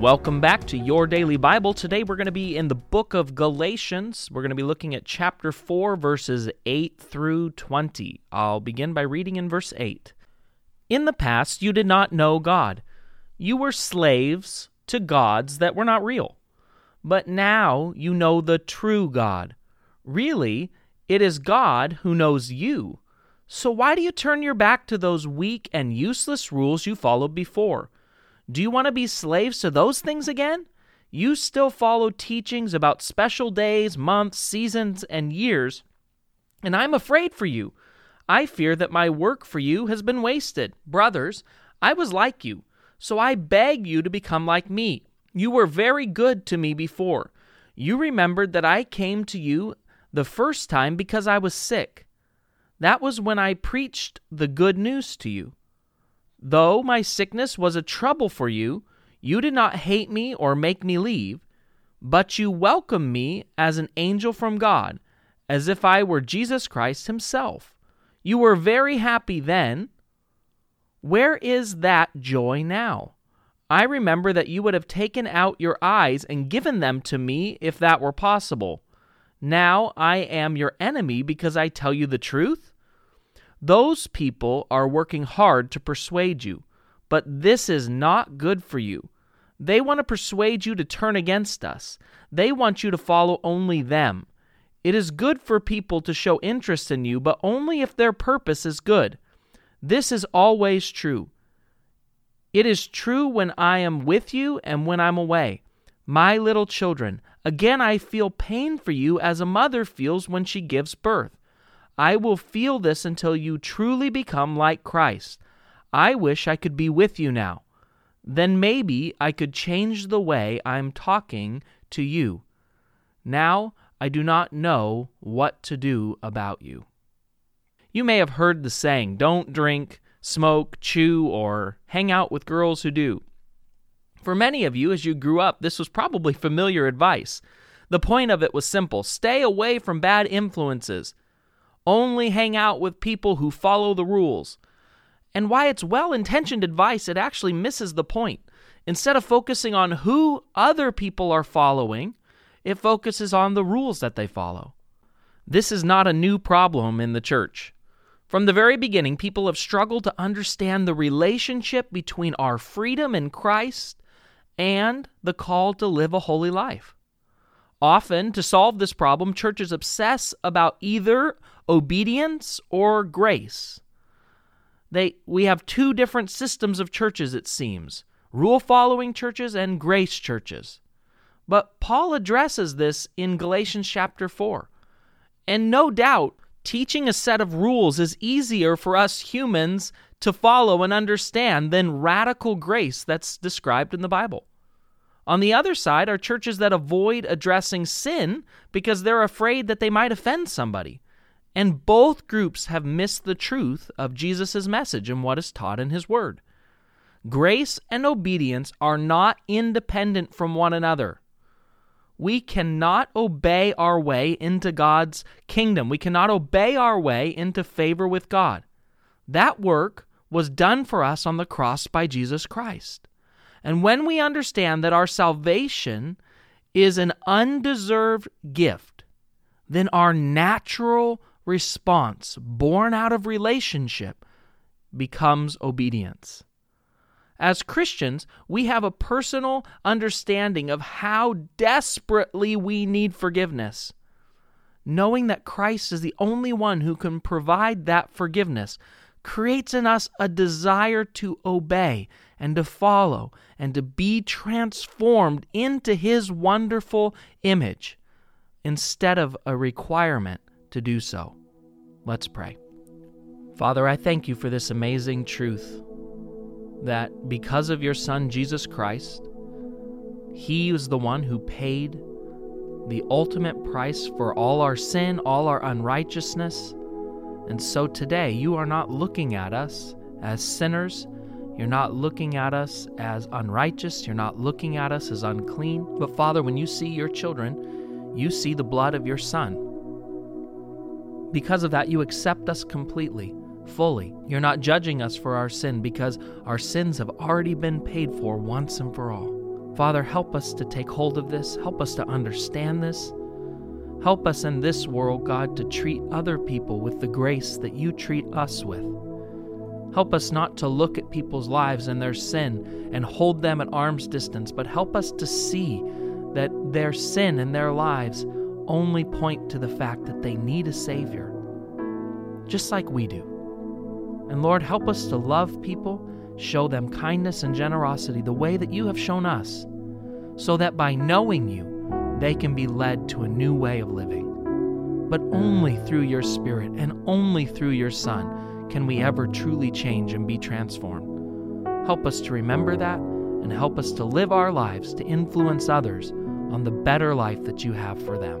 Welcome back to Your Daily Bible. Today we're going to be in the book of Galatians. We're going to be looking at chapter 4, verses 8 through 20. I'll begin by reading in verse 8. In the past, you did not know God. You were slaves to gods that were not real. But now you know the true God. Really, it is God who knows you. So why do you turn your back to those weak and useless rules you followed before? Do you want to be slaves to those things again? You still follow teachings about special days, months, seasons, and years, and I'm afraid for you. I fear that my work for you has been wasted. Brothers, I was like you, so I beg you to become like me. You were very good to me before. You remembered that I came to you the first time because I was sick. That was when I preached the good news to you. Though my sickness was a trouble for you, you did not hate me or make me leave, but you welcomed me as an angel from God, as if I were Jesus Christ Himself. You were very happy then. Where is that joy now? I remember that you would have taken out your eyes and given them to me if that were possible. Now I am your enemy because I tell you the truth? Those people are working hard to persuade you, but this is not good for you. They want to persuade you to turn against us. They want you to follow only them. It is good for people to show interest in you, but only if their purpose is good. This is always true. It is true when I am with you and when I'm away. My little children, again I feel pain for you as a mother feels when she gives birth. I will feel this until you truly become like Christ. I wish I could be with you now. Then maybe I could change the way I'm talking to you. Now I do not know what to do about you. You may have heard the saying, don't drink, smoke, chew, or hang out with girls who do. For many of you, as you grew up, this was probably familiar advice. The point of it was simple stay away from bad influences. Only hang out with people who follow the rules. And why it's well intentioned advice, it actually misses the point. Instead of focusing on who other people are following, it focuses on the rules that they follow. This is not a new problem in the church. From the very beginning, people have struggled to understand the relationship between our freedom in Christ and the call to live a holy life. Often, to solve this problem, churches obsess about either obedience or grace. They, we have two different systems of churches, it seems rule following churches and grace churches. But Paul addresses this in Galatians chapter 4. And no doubt, teaching a set of rules is easier for us humans to follow and understand than radical grace that's described in the Bible. On the other side are churches that avoid addressing sin because they're afraid that they might offend somebody. And both groups have missed the truth of Jesus' message and what is taught in his word. Grace and obedience are not independent from one another. We cannot obey our way into God's kingdom. We cannot obey our way into favor with God. That work was done for us on the cross by Jesus Christ. And when we understand that our salvation is an undeserved gift, then our natural response born out of relationship becomes obedience. As Christians, we have a personal understanding of how desperately we need forgiveness. Knowing that Christ is the only one who can provide that forgiveness creates in us a desire to obey and to follow and to be transformed into His wonderful image instead of a requirement to do so. Let's pray. Father, I thank you for this amazing truth that because of your Son, Jesus Christ, He is the one who paid the ultimate price for all our sin, all our unrighteousness. And so today, you are not looking at us as sinners. You're not looking at us as unrighteous. You're not looking at us as unclean. But Father, when you see your children, you see the blood of your Son. Because of that, you accept us completely, fully. You're not judging us for our sin because our sins have already been paid for once and for all. Father, help us to take hold of this. Help us to understand this. Help us in this world, God, to treat other people with the grace that you treat us with. Help us not to look at people's lives and their sin and hold them at arm's distance, but help us to see that their sin and their lives only point to the fact that they need a Savior, just like we do. And Lord, help us to love people, show them kindness and generosity the way that you have shown us, so that by knowing you, they can be led to a new way of living. But only through your Spirit and only through your Son can we ever truly change and be transformed. Help us to remember that and help us to live our lives to influence others on the better life that you have for them.